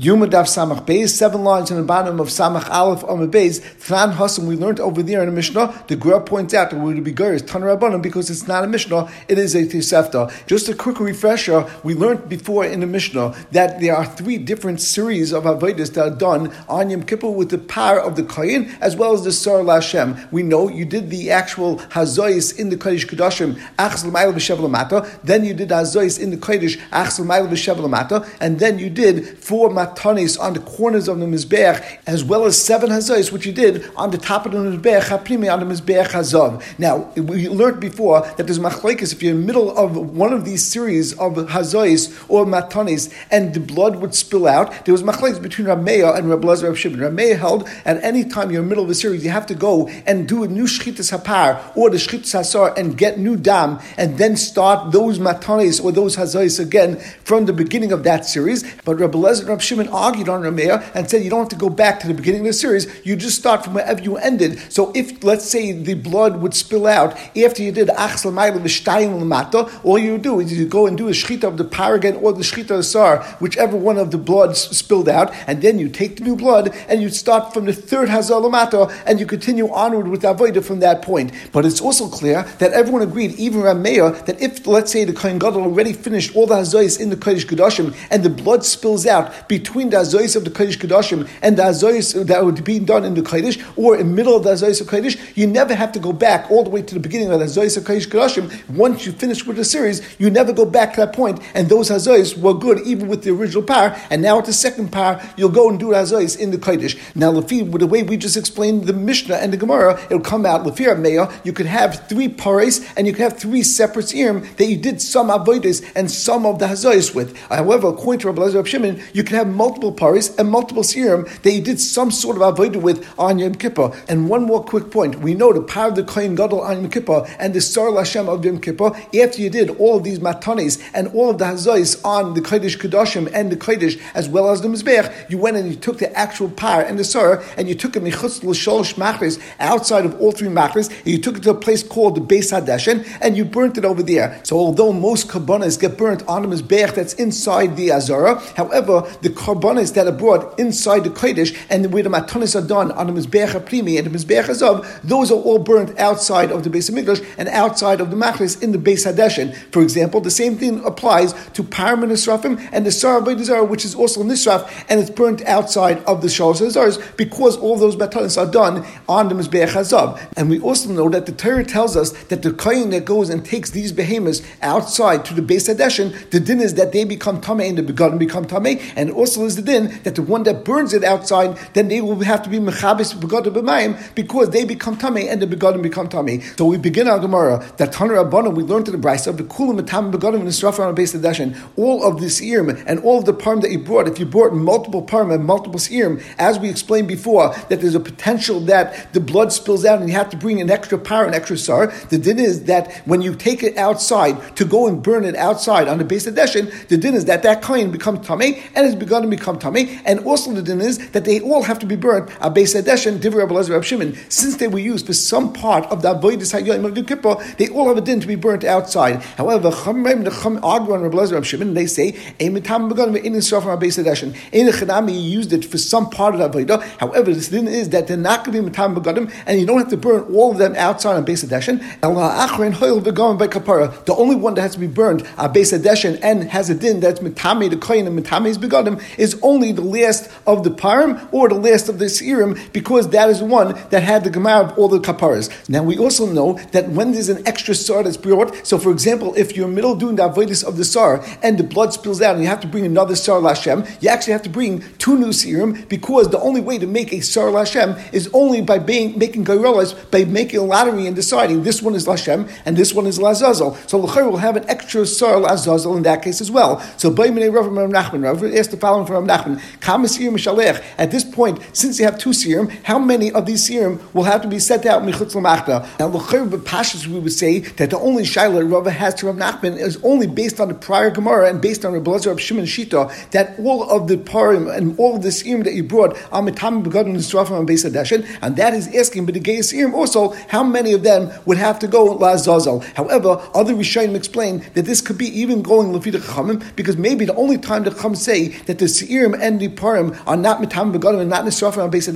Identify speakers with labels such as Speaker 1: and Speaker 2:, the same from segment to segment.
Speaker 1: Yumadav Samach Beis, seven lines on the bottom of Samach Aleph the Beis. Tran Hasim, we learned over there in the Mishnah, the Gra points out that we would be Geras, Tanarabanim, because it's not a Mishnah, it is a Tisefta. Just a quick refresher, we learned before in the Mishnah that there are three different series of Avodas that are done on Yom Kippur with the power of the Kohen as well as the Sar Lashem. We know you did the actual Hazois in the Kodesh Kodashim, Achsel Ma'il then you did Hazois in the Kodesh, Achsel Ma'il and then you did four matanis on the corners of the mizbeach, as well as seven hazais, which you did on the top of the mizbeach, haprimi on the mizbeach hazav. Now we learned before that there's machlekes if you're in the middle of one of these series of hazais or matanis, and the blood would spill out. There was machlekes between Rameya and Rabbi Lezer Rab Shimon. Rameya held at any time you're in the middle of a series, you have to go and do a new shchitas hapar or the shchitas hasar and get new dam, and then start those matanis or those hazais again from the beginning of that series. But Rabbi Lezer Rab Shimon argued on Rameya and said you don't have to go back to the beginning of the series. You just start from wherever you ended. So if, let's say, the blood would spill out after you did Achsel L'mata, all you do is you go and do a shchita of the paragon or the shchita of the sar, whichever one of the blood spilled out, and then you take the new blood and you start from the third Hazal L'mata and you continue onward with Avodah from that point. But it's also clear that everyone agreed, even Rameya, that if, let's say, the Kohen Gadol already finished all the Hazois in the Kodesh Kodashim and the blood spills out between the Azois of the Kodesh Kodashim and the Azois that would be done in the Kodesh, or in the middle of the Azois of Kodesh, you never have to go back all the way to the beginning of the Azois of Kodesh Kodashim. Once you finish with the series, you never go back to that point, and those Azois were good even with the original power, and now at the second power, you'll go and do Azois in the Kodesh. Now, Lefi, with the way we just explained the Mishnah and the Gemara, it'll come out, Lefi Meya, you could have three pares, and you could have three separate serum that you did some avodas and some of the Hazois with. However, according to Rabbi Shimon, you can have multiple paris and multiple serum that you did some sort of avodah with on Yom Kippur. And one more quick point: we know the power of the Kohen Gadol on Yom Kippur and the Sar Lashem of Yom Kippur. After you did all of these matanis and all of the hazais on the Kodesh Kedoshim and the Kodesh as well as the Mizbech, you went and you took the actual power and the Sar and you took it michutz l'sholosh machris outside of all three machris. And you took it to a place called the Beis Hadeshin and you burnt it over there. So although most kabbanas get burnt on the Mizbech that's inside the Azara, however, the karbanis that are brought inside the kodesh and where the matanis are done on the mizbeach primi and the mizbeach azov, those are all burnt outside of the base of Mikdash and outside of the machlis in the base hadeshin. For example, the same thing applies to param and nisrafim and the sarah Zara, which is also nisraf, and it's burnt outside of the shalosh hazars because all those matanis are done on the mizbeach azov. And we also know that the Torah tells us that the kohen that goes and takes these behemoths outside to the base hadeshin, the din is that they become tamei and the begotten become tamei, and also is the din that the one that burns it outside, then they will have to be mechabis begodim b'mayim because they become tummy and the begodim become tummy. So we begin our Gemara that Tanur Rabbanim we learned in the Brisa of the kulam etam begodim and nisraf on base addition. All of this irim and all of the parm that you brought, if you brought multiple parm and multiple irim, as we explained before, that there's a potential that the blood spills out and you have to bring an extra par, an extra sar. The din is that when you take it outside to go and burn it outside on the base addition, the din is that that coin becomes tummy and it's begun to become. And also the din is that they all have to be burnt. Abeis Hadesh and Divrei Rabbi Lezer Shimon, since they were used for some part of the avoidus hayyim of the Kippur, they all have a din to be burnt outside. However, Chum argue on Rabbi Lezer Shimon, they say Emitam begun in Israel from Abeis Hadesh. In he used it for some part of the avodah. However, the din is that they're not going to be mitam begodim, and you don't have to burn all of them outside on Beis Hadeshin. The only one that has to be burned, Beis Hadeshin, and has a din that's mitame the koyin and mitame is begodim, is only the last of the parim or the last of the serum, because that is one that had the gemara of all the kaparas. Now we also know that when there's an extra sar that's brought, so for example, if you're middle doing the avoidus of the sar and the blood spills out and you have to bring another sar lashem, you actually have to bring two new serum because the only way to make a sar lashem is only by being, making gairolas, by making a lottery and deciding this one is lashem and this one is lazazel. So lachar will have an extra sar lazazel in that case as well. So Rav Nachman, Rav asked the following from Rav Nachman: At this point, since you have two serum, how many of these serum will have to be set out michutz l'machta? Now, l'chayr b'pashas we would say that the only shaila Rav has to Rav Nachman is only based on the prior Gemara and based on Rav Blazer of Shimon Shita that all of the parim and all of the serum that you brought are mitam begotten nisrafim on base adeshin, and that is asking but the gay serum also how many of them would have to go lazazel. However, other Rishonim explain that this could be even going lefida chachamim because maybe the only time the chacham say that the Seirim and the Parim are not Mitam Begadim and not Nisrafim on Beis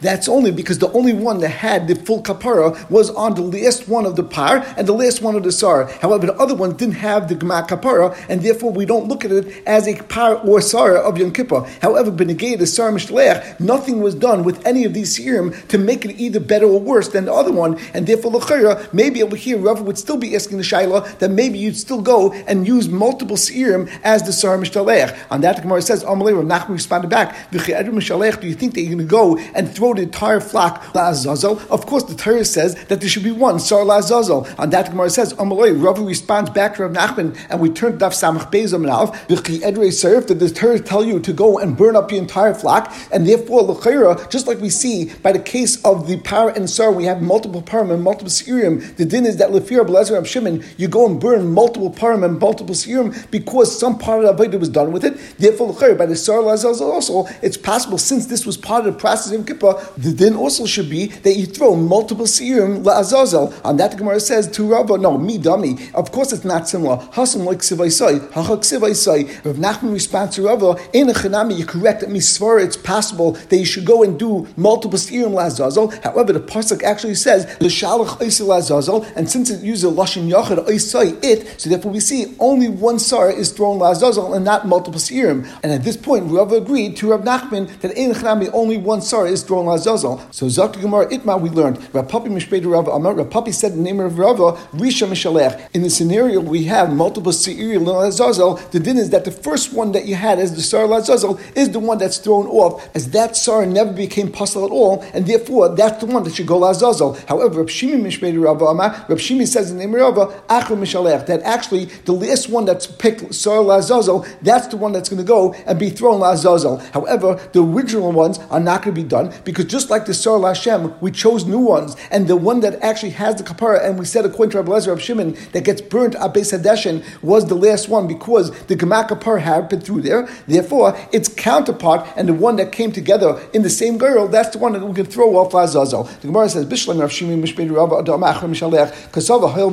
Speaker 1: that's only because the only one that had the full kapara was on the last one of the par and the last one of the sar. However, the other one didn't have the Gma kapara, and therefore we don't look at it as a par or sar of Yom Kippur. However, Benegay, the sar Mishlech, nothing was done with any of these Seirim to make it either better or worse than the other one, and therefore Lachira, maybe over here Rav would still be asking the Shaila that maybe you'd still go and use multiple Seirim as the sar Mishlech. On that, the Gemara says, Rav Nachman responded back, Do you think that you're going to go and throw the entire flock la'azazel? Of course, the Torah says that there should be one sar la'azazel. On that, Gemara says, Amalei, Rav responds back to Rav Nachman, and we turn Daf Samach Bezam and did the Torah tell you to go and burn up the entire flock? And therefore, L'chaira, just like we see by the case of the power and sar, we have multiple param and multiple se'irim. The din is that Lefir Belezer Shimon, you go and burn multiple param and multiple se'irim because some part of the Avodah was done with it. Therefore, by the sar also, it's possible since this was part of the process of Kippur, the din also should be that you throw multiple se'irim la'azazel. On that, the Gemara says to Rava, no, me dummy. Of course, it's not similar. Hasam like sivaisai, hachak sivaisai. Rav Nachman responds to Rava, in a chanami, you correct that misvara. It's possible that you should go and do multiple se'irim la'azazel. However, the pasuk actually says l'shalach oisel la'azazel, and since it uses lashon yachad oisai it, so therefore we see only one sar is thrown la'azazel and not multiple se'irim. And at this point, Rava agreed to Rav Nachman that in chanami only one sar is thrown la'azazel. So Zakti Gemara Itma we learned Rapapi Mishpei Rava Amar Rapapi said the name of Rava Risha Mishalech. In the scenario we have multiple Seiri Lazazel. The din is that the first one that you had as the Sar Lazazel is the one that's thrown off, as that Sar never became puzzle at all, and therefore that's the one that should go Lazazel. However, Rav Shimi Mishpei Rava Amar Rav Shimi says the name of Rava Achra Mishalech that actually the last one that's picked Sar Lazazel that's the one that's going to go and be thrown Lazazel. However, the original ones are not going to be done because just like the Sar Hashem, we chose new ones, and the one that actually has the kapara, and we said according to Rabbi Lezer of Shimon that gets burnt at Beis Hadeshin was the last one because the Gemak kapara happened through there. Therefore, its counterpart and the one that came together in the same girl, that's the one that we can throw off Lazazel. The Gemara says Bishlam Rav Shimon Mishpei Rav Adam Achram Mishalech Kasava Hayel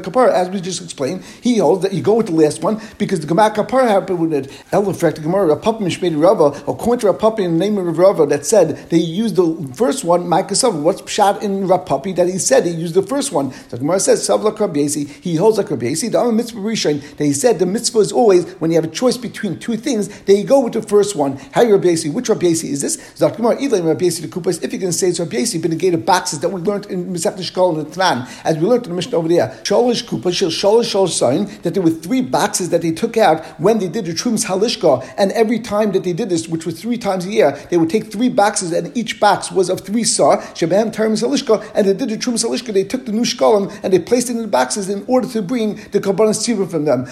Speaker 1: kapara. As we just explained, he holds that you go with the last one because the Gemak kapara happened with it. Elefrek the Gemara Rav Papa Mishpei Rava according to Papa in the name of Rava that said they used the first one, Micah What's shot in Rapapi that he said he used the first one? So Gemara says, Savla Krabiesi, he holds like Krabiesi. The other mitzvah Rishon, that he said the mitzvah is always when you have a choice between two things, you go with the first one. How Rabiesi? Which Rabiesi is this? Zakmar Elam Rabiesi the Kupas. If you can say it's Rabiesi, but the boxes that we learned in Mesech Shkol and the Tran, as we learned in the Mishnah over there. Sholish Kupas, Sholish Sholish sign that there were three boxes that they took out when they did the Trums Halishka, and every time that they did this, which was three times a year, they would take three boxes, and each box was of three sar, Shabam Term Salishka, and they did the Trum Salishka, they took the new shkolim and they placed it in the boxes in order to bring the Kabbalah Tzibah from them.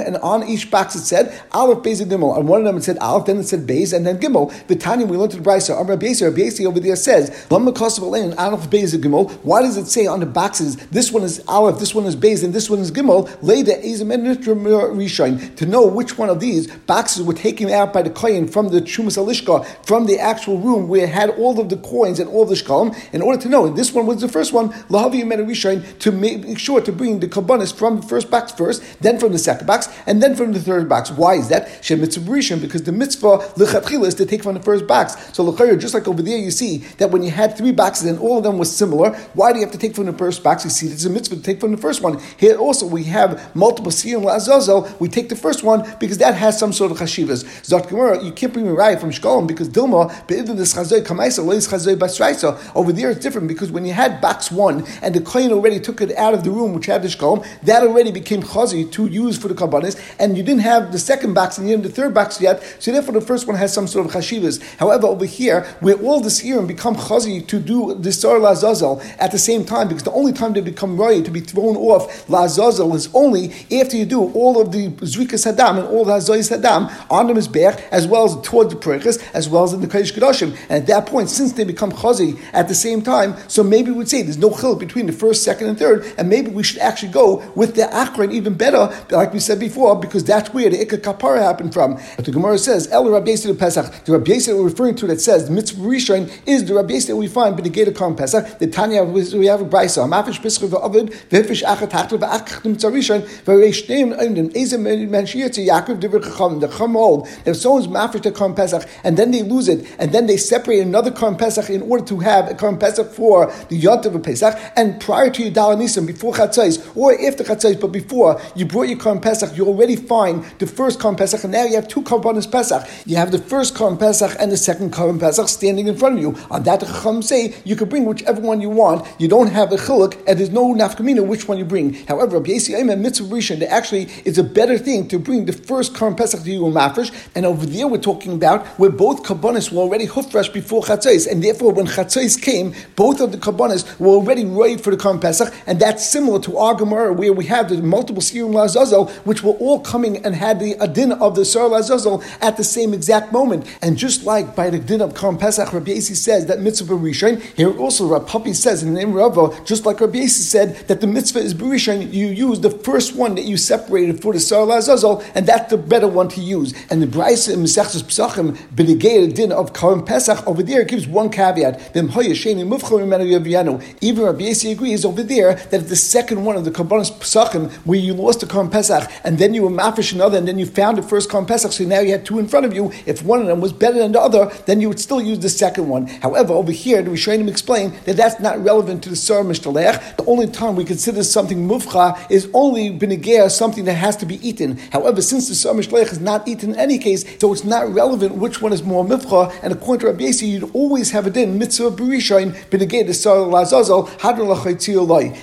Speaker 1: And on each box it said Aleph, Beis, and Gimel. On one of them it said Aleph, then it said Beis, and then Gimel. Tanya, we learned to the Brisa, Beis, Beis over there says, Aleph, Beis, and Gimel. Why does it say on the boxes, this one is Aleph, this one is Beis, and this one is Gimel? Later, Rishon, to know which one of these boxes were taken out by the Kohen from the Chumas Alishka, from the actual room where it had all of the coins and all of the shkalim, in order to know this one was the first one, Lahavi Rishon, to make sure to bring the kabbanis from the first box first, then from the second box, and then from the third box. Why is that? Shem mitzvah Rishon, because the mitzvah lechatchila is to take from the first box. So l'chayr, just like over there, you see that when you had three boxes and all of them was similar, why do you have to take from the first box? You see, it's a mitzvah to take from the first one. Here also we have multiple siyam la'azazel. We take the first one because that has some sort of Zot Gemara, you can't bring right from shkolim because Dilma be'idin this chazay kamaisa lois chazay basraisa. Over there it's different because when you had box one and the kohen already took it out of the room which had the shkolim, that already became chazi to use for the kabbanis, and you didn't have the second box and you didn't have the third box yet. So therefore the first one has some sort of chashivas. However, over here where all the serum become chazi to do the sar lazazel at the same time because the only time they become right to be thrown off lazazel is only after you do all of the zrikas hadam and all the hazoyis hadam on the mizbech as well as toward the prechus as well as in the kodesh kedoshim. And at that point, since they become chazi at the same time, so maybe we would say there's no chil between the first, second, and third, and maybe we should actually go with the akron even better, like we said before, because that's where the ikka kapara happened from. But the Gemara says El Rabbi Yisrael Pesach. The Rabbi Yisrael we're referring to that says the mitzvah rishon is the Rabbi Yisrael we find, but the gate of Kam Pesach. The Tanya we have a brisa. Mafish bischu v'avid v'fish achat oimdim ezem Yaakov. The Hold if someone's mafresh to Korban Pesach and then they lose it, and then they separate another Korban Pesach in order to have a Korban Pesach for the Yontav of Pesach, and prior to your Dal before Chatzais, or after Chatzais, but before you brought your Korban Pesach, you already find the first Korban Pesach, and now you have two Korbanos Pesach. You have the first Korban Pesach and the second Korban Pesach standing in front of you. On that, the Chacham say you can bring whichever one you want. You don't have a chiluk, and there's no nafkamina which one you bring. However, Rabbi Yesi mitzvah rishon, actually it's a better thing to bring the first Korban Pesach to you mafresh, and over there we're talking about where both Kabbanis were already hufresh before Chatzais, and therefore when Chatzais came, both of the Kabbanis were already ready for the Korban Pesach, and that's similar to our Gemara where we have the multiple Sirim Lazazel, which were all coming and had the adin of the Sar Lazazel at the same exact moment. And just like by the din of Korban Pesach, Rabbi Yasi says that mitzvah Rishon, here also Rabbi Papi says in the name Rava, just like Rabbi Yasi said that the mitzvah is Rishon, you use the first one that you separated for the Sar Lazazel, and that's the better one to use. And the Bryce Mesechus Pesachim, Benegay din of Korban Pesach, over there gives one caveat. Even Rabbi Yasi agrees over there that if the second one of the Korbanos Pesachim, where you lost the Korban Pesach, and then you were mafish another, and then you found the first Korban Pesach, so now you had two in front of you, if one of them was better than the other, then you would still use the second one. However, over here, the Rishonim explain that that's not relevant to the Sar Mishtalech. The only time we consider something mufcha is only benegea, something that has to be eaten. However, since the Sar Mishtalech is not eaten in any case, so it's not relevant which one is more mufcha, and according to Rabbi Yasi, you'd always have a din, mitzvah berishain, benegea, the Sar Lazazel, hadron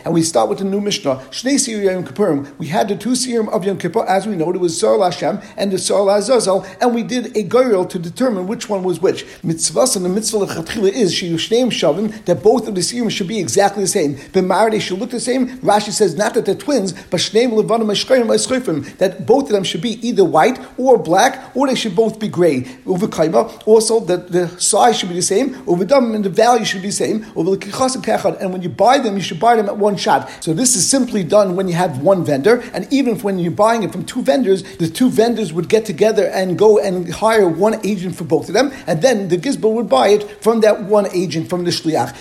Speaker 1: and we start with the new Mishnah. Shnei Sir Yom Kippurim. We had the two Sirim of Yom Kippur, as we know, it was Sar Lashem and the Sar Lazazel, and we did a goyrel to determine which one was which. Mitzvahs and the mitzvah lechatchila is sheyushneim shavim that both of the Sirim should be exactly the same. B'mar they should look the same. Rashi says not that they're twins, but shneim levanim eshkayim that both of them should be either white or black, or they should both be gray. Uvekaima also that the size should be the same. Uvadam and the value should be the same. And when you buy them, you should buy them at one shot. So this is simply done when you have one vendor, and even if when you're buying it from two vendors, the two vendors would get together and go and hire one agent for both of them, and then the gizbar would buy it from that one agent from the shliach.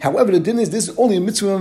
Speaker 1: However, the din is this is only a mitzvah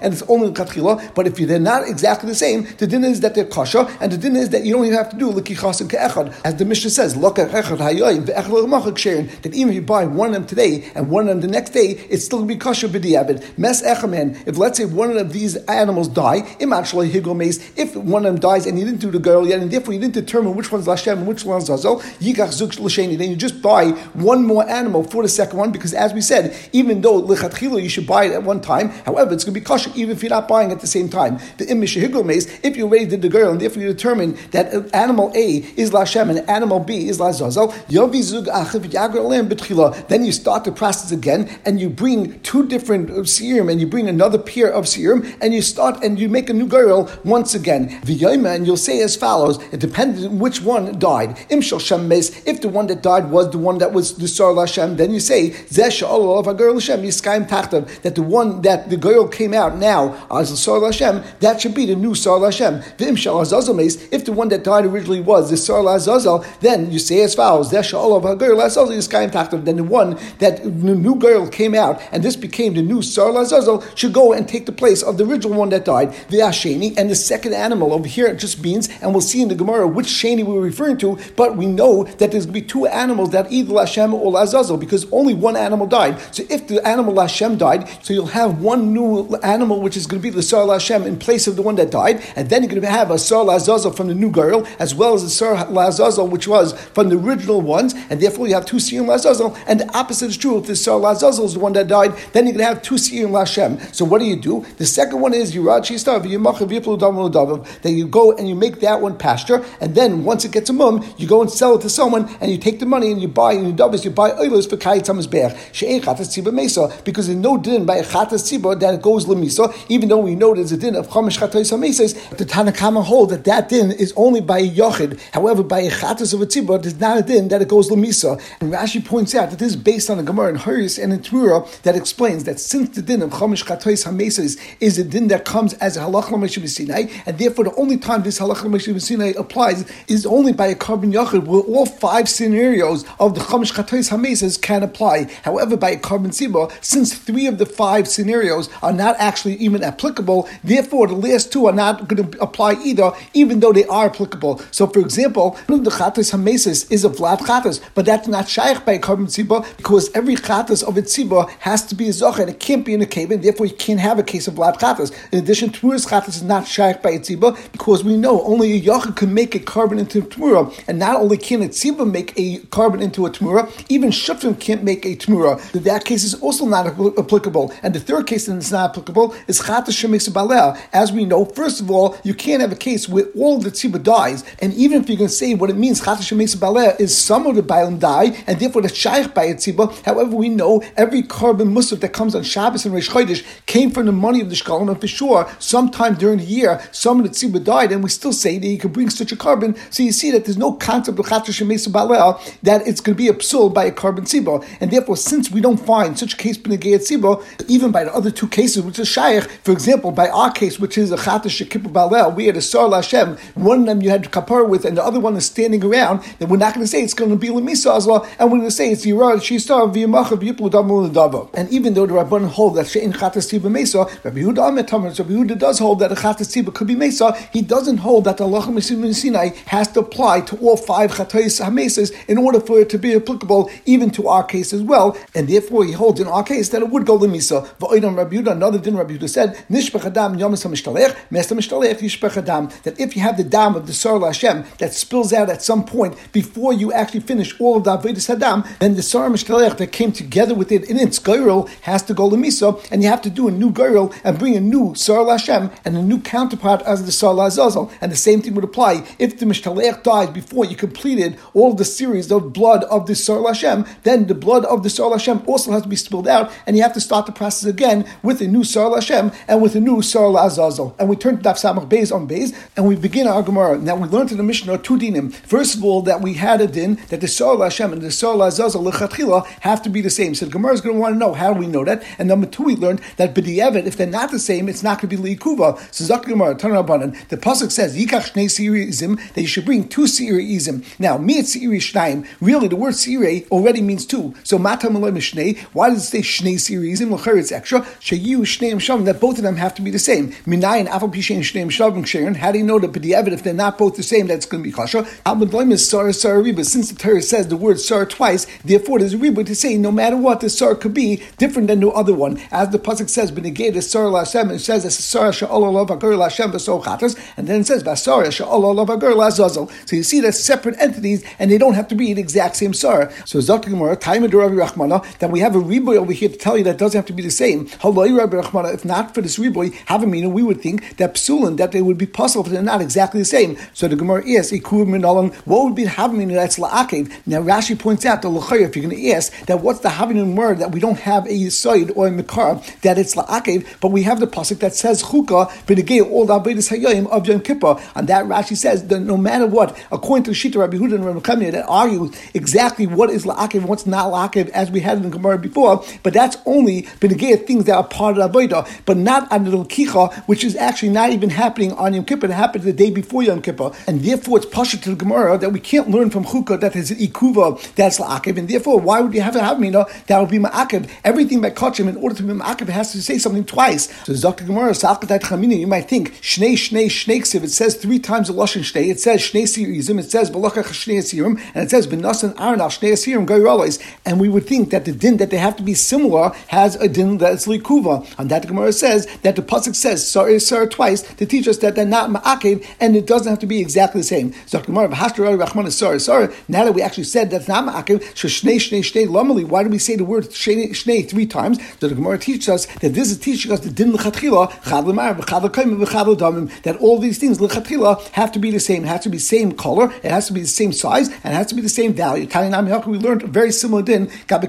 Speaker 1: and it's only a katchila. But if they're not exactly the same, the din is that they're kasha, and the din is that you even have to do likichas and ke'echad, as the Mishnah says, that even if you buy one of them today and one of them the next day, it's still going to be kasha b'di'abed. Mes echamen. If let's say one of these animals die, if one of them dies and you didn't do the girl yet, and therefore you didn't determine which one's Lashem and which one's Zazel, yikach zuk l'sheni. Then you just buy one more animal for the second one because, as we said, even though lichatchila you should buy it at one time, however, it's going to be kosher even if you're not buying at the same time. The imishahigul mace, if you already did the girl and therefore you determine that animal A is Lashem and animal B is Lazazel, yovi zug achiv Then you start the process again and you bring two different serum and you bring another pair of serum and you start and you make a new girl once again. V'yoyma and you'll say as follows. It depends on which one died. Imshal Shem If the one that died was the one that was the Sar Lashem, then you say Zesh of a girl Hashem Yiskayim Tachtav. That the one that the girl came out now as the Sar Lashem, that should be the new Sar Lashem. V'imshal Azazel If the one that died originally was the Sar Azazel, then you say as follows. Zesh of a girl Azazel Yiskayim Tachtav. Then the one that the new girl came out and this became the new Sar Azazel should go and take the place of the original one that died. The Asheni and the second animal over here it just means, and we'll see in the Gemara which Sheni we're referring to, but we know that there's going to be two animals that either Lashem or Lazazel because only one animal died. So if the animal Lashem died, so you'll have one new animal which is going to be the Sar Lashem in place of the one that died, and then you're going to have a Sar Lazazel from the new girl as well as a Sar Lazazel which was from the original ones, and therefore you have two Siyum Lazazel, and the opposite is true. If the Sar Lazazel is the one that died, then you're going to have two Siyum Lashem. So what do you do? The second one is Yirad Shistav, Yimachav Yiplu Damu that you go and you make that one pasture, and then once it gets a mum, you go and sell it to someone, and you take the money and you buy and you doubles, you buy oilers for kayit be'er she'ein chatas tziba mesa because there's no din by chatas tziba that it goes lemisa, even though we know there's a din of chamish chatas hamesas. The Tanakama hold that that din is only by a yochid. However, by a chatas of a tziba, there's not a din that it goes lemisa. And Rashi points out that this is based on a Gemara in Haris and in Tura that explains that since the din of chamish chatas hamesas is a din that comes as a halach Sinai, and therefore the only time this halach Sinai applies is only by a korban yachid, where all five scenarios of the chamish chatos hamesas can apply. However, by a korban siba, since three of the five scenarios are not actually even applicable, therefore the last two are not going to apply either, even though they are applicable. So, for example, the chatas hamesis is a vlad chatas, but that's not shaykh by a carbon tziba because every chatas of a has to be a zocha and it can't be in a cave, and therefore you can't have a case of vlad chatas. In addition, tmuras chatas is not shaykh by a because we know only a yochid can make a carbon into a tmura, and not only can a tziba make a carbon into a tmura, even shutfim can't make a tmura. That case is also not applicable. And the third case that is not applicable is chatas shemakes balea. As we know, first of all, you can't have a case where all the tziba dies, and even if you're going to say what it means, chatas shemakes balea is some of the bailam die, and therefore the shaykh by. However, we know every carbon musaf that comes on Shabbos and Rosh Chodesh came from the money of the shkalim, and for sure, sometime during the year, some of the tziba died, and we still say that you can bring such a carbon. So you see that there's no concept of chatas shemakes balea that it's going to be a psul by a carbon tziba, and therefore, since we don't find such a case b'negei tziba, even by the other two cases, which is shaykh, for example, by our case, which is a chatas shekipur balel, we had a sar Hashem, one them you had to kapar with, and the other one is standing around, then we're not going to say it's going to be lemisa as well, and we're going to say it's yirah shistar v'yamachav yiplu damu l'dava. And even though the rabban hold that she'in chatas tziba mesa, Rabbi Yehuda Amet Rabbi Yehuda does hold that a chatas tziba could be mesa. He doesn't hold that the misim Sinai has to apply to all five chatas hamesas in order for it to be applicable even to our case as well, and therefore he holds in our case that it would go lemisa. Va'oidam Rabbi Yehuda, another din Rabbi Yehuda said, Nishpach Adam Yomis HaMishtalech, Mesta Mishtalech Yishpach Adam, that if you have the dam of the Sar Hashem that spills out at some point before you actually finish all of the Avedis Hadam, then the Sar Mishtalech that came together with it in its Goyrel has to go lemisa, and you have to do a new Goyrel and bring a new Sar Hashem and a new counterpart as the Sar Azazel. And the same thing would apply if the Mishtalech died before you completed all the series of blood of the Sar Hashem, then the blood of the Sar Hashem also has to be spilled out, and you have to start the process again with a new Sar Hashem and with a new Sar Azazel. And we turn to Daf Samach Beis on Beis, and we begin our Gemara. Now we learned in the Mishnah two dinim. First of all, that we had a din that the Sar Hashem and the Sar Azazel lechatchila have to be the same. So the Gemara is going to want to know how do we know that. And number two, we learned that b'di'evet, if they're not the same, it's not going to be liikuva. So Zak Gemara, turn Rabbanan. The pasuk says yikach shnei izim that you should bring two izim. Now me it's shnaim. Really, the word siri already means two. So matam mishnei. Why does it say shnei izim? It's extra. Shayu shneim shavim. That both of them have to be the same. Minayin afal pishein shneim shavim ksherin. How do you know that b'di'evet if they're not both the same, that's going to be kasha? Riba. Since the Torah says the word sar twice, therefore there's a riba to say no matter what the sar could be different than the other one. As the pasuk says, b'neged is sar lashem. It says it's sar sha'ololav agur lashem v'so chatas, and then it says basar sha'ololav agur lazazel. So you see, they're separate entities, and they don't have to be the exact same sar. So Gemara, time of Rabbi Rachmana, that we have a riboy over here to tell you that doesn't have to be the same. If not for this riboy, havamina, we would think that psulin that they would be possible, but they're not exactly the same. So the Gemara is ikur minalam. What would be havamina that's la'akev? Now Rashi points out the lachayr. If you're going to ask that, what's the havamina word that we don't have a side or a mikar that it's la'akev, but we have the pasuk that says chukah b'negei all the avedis of Yom Kippur. And that Rashi says that no matter what, according to Shita Rabbi Huda and Rabbi that argue exactly what is la'akev and what's not la'akev, as we had in the Gemara before. But that's only b'negei things that are part of the avodah, but not on the kicha, which is actually not even happening on Yom Kippur. It happened the day before Yom Kippur, and therefore it's pasha to the Gemara that we can't learn from chukah that there's an ikuva that's la'akev, and therefore why would you have to have mina that would be ma'akev? Everything by kachim in order to be ma'akev has to say something twice. So Zakir Gemara, Salkatat Chamina, you might think shnei shnei shnei ksiv. It says three times the lashon shnei. It says shnei sirizim. It says balachach shnei sirim, and it says benasan arnal shnei sirim goyralais. And we would think that the din that they have to be similar has a din that's likuva. And that Gemara says that the pasuk says sar sir, twice to teach us that they're not ma'akev, and it doesn't have to be exactly the same. Now that we actually said that's not lamali. Why do we say the word shnei, three times? So the Gemara teaches us that this is teaching us the din that all these things have to be the same. It has to be the same color. It has to be the same size, and it has to be the same value. We learned a very similar din that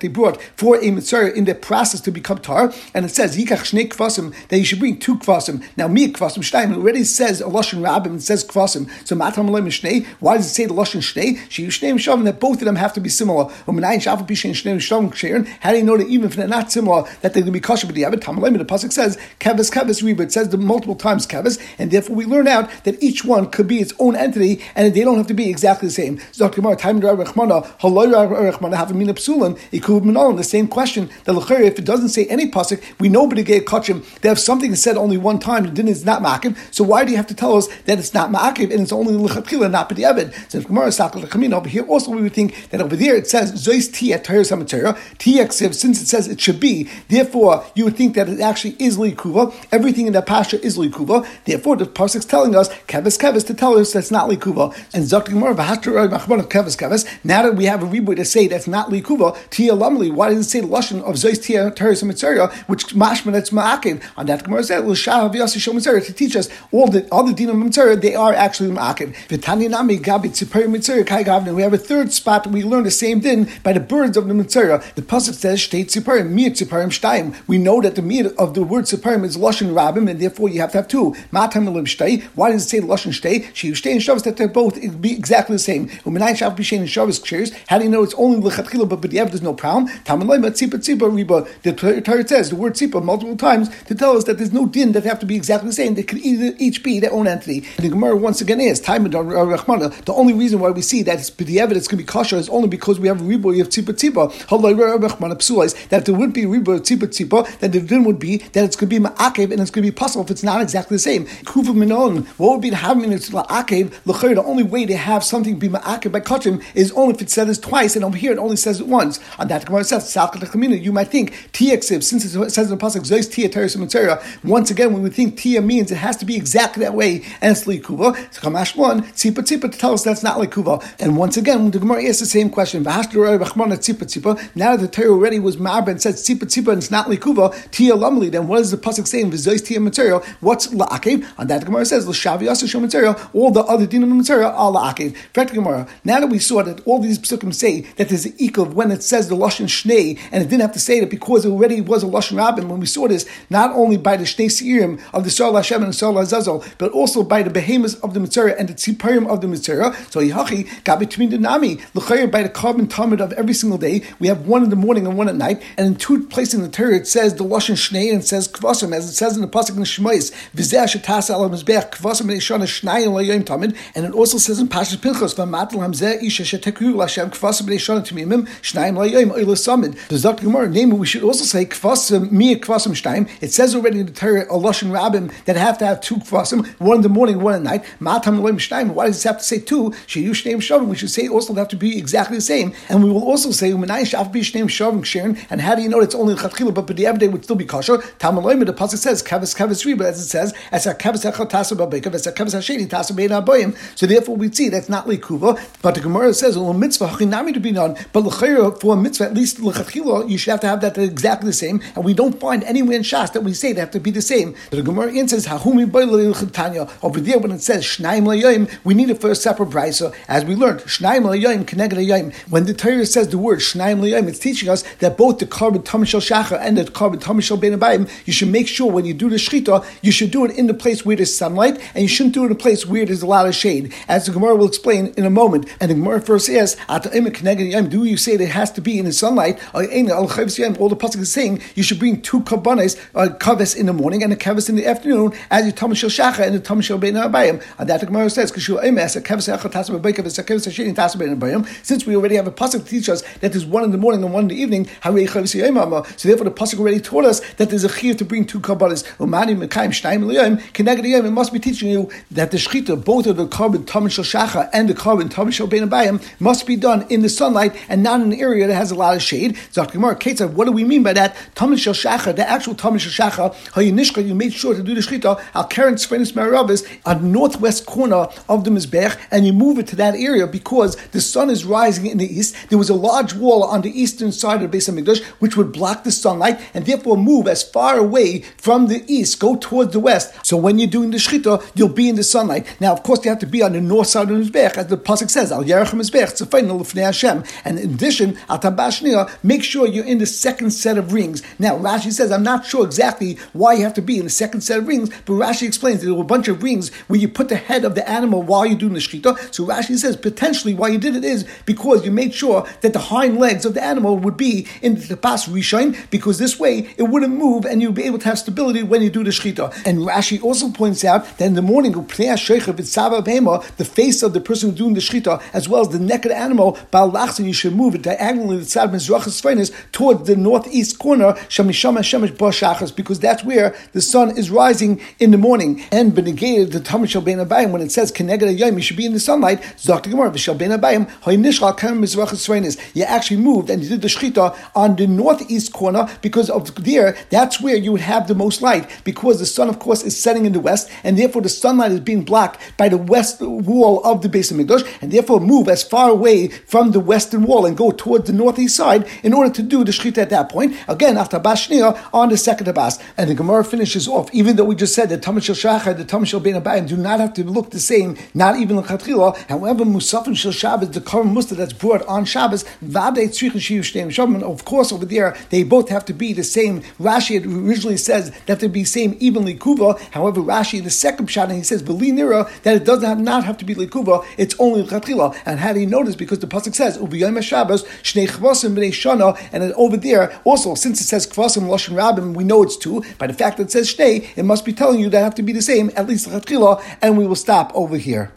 Speaker 1: they brought for a mitzara in the process to become tar, and it says that you should bring two kvasim. Now mi kvasim shtayim already says lashon rabbim it says kvasim. So matam shnei. Why does it say the lashon shnei? She shnei shavim that both of them have to be similar. How do you know that even if they're not similar, that they're going to be kosher? But the the pasuk says kevis kevis riba. It says multiple times kevis, and therefore we learn out that each one could be its own entity, and they don't have to be exactly the same. The same question that if it doesn't say any pasuk, we know but get kachim. They have something said only one time. The din is not ma'akiv. So why do you have to tell us that it's not ma'akiv and it's only lechatchila, not b'diavad? So if Gemara sakal lechamin over here. Also, we would think that over there it says zois ti at Torah T since it says it should be. Therefore, you would think that it actually is likuva. Everything in that pasha is likuva. Therefore, the pasuk telling us kevis kevis to tell us that's not likuva. And zakti Gemara of kevis kevis. Now that we have a ribu to say that's not likuva, tia lamli. Why does it say the lashon of zois tia Torah which mashman that's ma'akiv? On that Gemara said l'shav yasi shom to teach us all the other dinim mitzvah they are actually ma'akiv. V'tani nami gabi mitzvah kai gavne. We have a third spot we learn the same thing by the birds of the mitzvah. The pasuk says shtei tziparim mir tziparim shtaim. We know that the mir of the word tziparim is lashon rabim, and therefore you have to have two. Matam elim shtei. Why does it say lashon shtei? She shtei and shavas that they're both be exactly the same. Umenayin shav b'shein and shavas ksheres. How do you know it's only lechatchila, but b'diav there's no problem? Tamalay but tzipa tzipa riba. The Torah says the word tzipa multiple times to tell us that there's no din that have to be exactly the same. They either each be their own entity. And the Gemara once again is time The only reason why we see that it's it's going to be kosher is only because we have a ribo of tzipa tzipa. That if there would be a ribo of tzipa tzipa, then the din would be that it's going to be ma'akev and it's going to be possible if it's not exactly the same. Kuva minon. What would be to have minutes la'akev? The only way to have something be ma'akev by kachim is only if it says this twice, and over here it only says it once. On that Gemara says you might think tiyaksiv since it says in the pasuk zois tia teres Once again, when we would think tia means it has to be exactly that way, and it's likuva. So kamash one tzipa tzipa to tell us that's not likuva. And once again, the Gemara asks the same question. Now that the Torah already was marba and said tzipa tzipa and it's not likuva tia lamli, then what does the pasuk say in v'zois tia material? What's la'akev? On that Gemara says l'shavi asher material. All the other dinim material are la'akev. Fact Gemara. Now that we saw that all these psukim say that there's an equal when it says the lashon shnei, and it didn't have to say that because it already was a lashon rabbin. When we saw this, not only by the shnei seirim of the Sar Hashem and Sar Zazel, but also by the behemoths of the Mitzvah and the tziparim of the Mitzvah. So Yahachi got between the nami by the korban tamid of every single day. We have one in the morning and one at night, and in two places in the Torah it says the lashon shnei and says kvasim, as it says in the pasuk in the Shmois, v'zeh shetasa al mizbeach kvasim neishana shnayim layoyim tamid, and it also says in Pashas Pinchas v'matel hamzeh isha shetekru lashem kvasim neishana tamimim shnayim layoyim oila samid. The Dr. Gemara name we should also say kvasim mi kvasim shnayim. It says already in the Torah a lashon rabbim that have to have two kvasim, one in the morning, one at night. Matam layoyim shnayim. Why does it have to say two? Sheyu shnayim shavim. We should say also have to be exactly the same, and we will also say bi shavim sharon. And how do you know it's only chatchila, but the day would still be kosher? Talmud the pasuk says kavis kavis riba, as it says as a kavis echad tasa b'beikav as a kavis hasheni tasa bein. So therefore we see that's not likuva, but the Gemara says well mitzvah hachinami to be done, but for a mitzvah at least l'chatchila you should have to have that exactly the same, and we don't find anywhere in Shas that we say they have to be the same. But the Gemara answers hahumi over there when it says shnaim layoyim, we need it for a separate brisa, as we learned shnaim layoyim keneged When the Torah says the word shnaim layoyim, it's teaching us that both the korban tamishal shacha and the korban tamishal ben Abayim, you should make sure when you do the shchita, you should do it in the place where there's sunlight, and you shouldn't do it in a place where there's a lot of shade, as the Gemara will explain in a moment. And the Gemara first asks, do you say that it has to be in the sunlight? All the pasuk is saying you should bring two kabbanis, a uh, kaves in the morning and a kaves in the afternoon, as you shacha and the tamishal ben abayim. And that the Gemara says, since we already have a pasuk to teach us that there's one in the morning and one in the evening, so therefore the pasuk already taught us that there's a chiyah to bring two kabbalas. It must be teaching you that the shechita, both of the tamid shel shacha and the korban tamid shel ben abayim, must be done in the sunlight and not in an area that has a lot of shade. Zakimar Kate said, what do we mean by that? Shel shacha, the actual tamid shel shacha, you made sure to do the shechita al karen tzvenis maravis the northwest corner of the mizbech, and you move it to that area because the sun is rising in the east. There was a large wall on the eastern side of the base of Mikdash which would block the sunlight and therefore move as far away from the east, go towards the west. So when you're doing the shechita, you'll be in the sunlight. Now, of course, you have to be on the north side of the mizbech, as the pasuk says, "Al yerachem mizbech lefnei Hashem." And in addition, al tabashnia, make sure you're in the second set of rings. Now, Rashi says, I'm not sure exactly why you have to be in the second set of rings, but Rashi explains there were a bunch of rings where you put the head of the animal while you're doing the shechita. So Rashi says potentially why you did it is because you made sure that the hind legs of the animal would be in the pas rishon, because this way it wouldn't move and you'd be able to have stability when you do the shechita. And Rashi also points out that in the morning, the face of the person doing the shechita, as well as the neck of the animal, you should move it diagonally the towards the northeast corner, because that's where the sun is rising in in the morning and be negated the Tamar Shal Ben Abayim when it says Keneged Yom, you should be in the sunlight. Zok the Gemara V'Shal Ben Abayim Hoynishchal Kam Mizrach You actually moved and you did the shechita on the northeast corner because of there. That's where you would have the most light because the sun, of course, is setting in the west, and therefore the sunlight is being blocked by the west wall of the base of Mikdash, and therefore move as far away from the western wall and go towards the northeast side in order to do the shechita at that point. Again, after Bashnia on the second Abbas. And the Gemara finishes off, even though we just said that Tamashil Shachar, the Tamashil Ben Abayim do not have to look the same, not even the Chatchila. However, Musafin Shil Shabbos, the Karam Musta that's brought on Shabbos, Vade Tzrichin Of course, over there, they both have to be the same. Rashi originally says that they have be same evenly kuva. However, Rashi the second shot, and he says, Beli Nira, that it does not, not have to be likuva, it's only Chatchila. And how do you notice? Because the Pasuk says, Ubiyam Shabbos, Shnei Chvasim B'nei Shana, and over there, also, since it says Kvasim Lashon Rabbim, we know it's two. By the fact that it says Shnei, it must be telling you that have to be the same, at least and we will stop over here.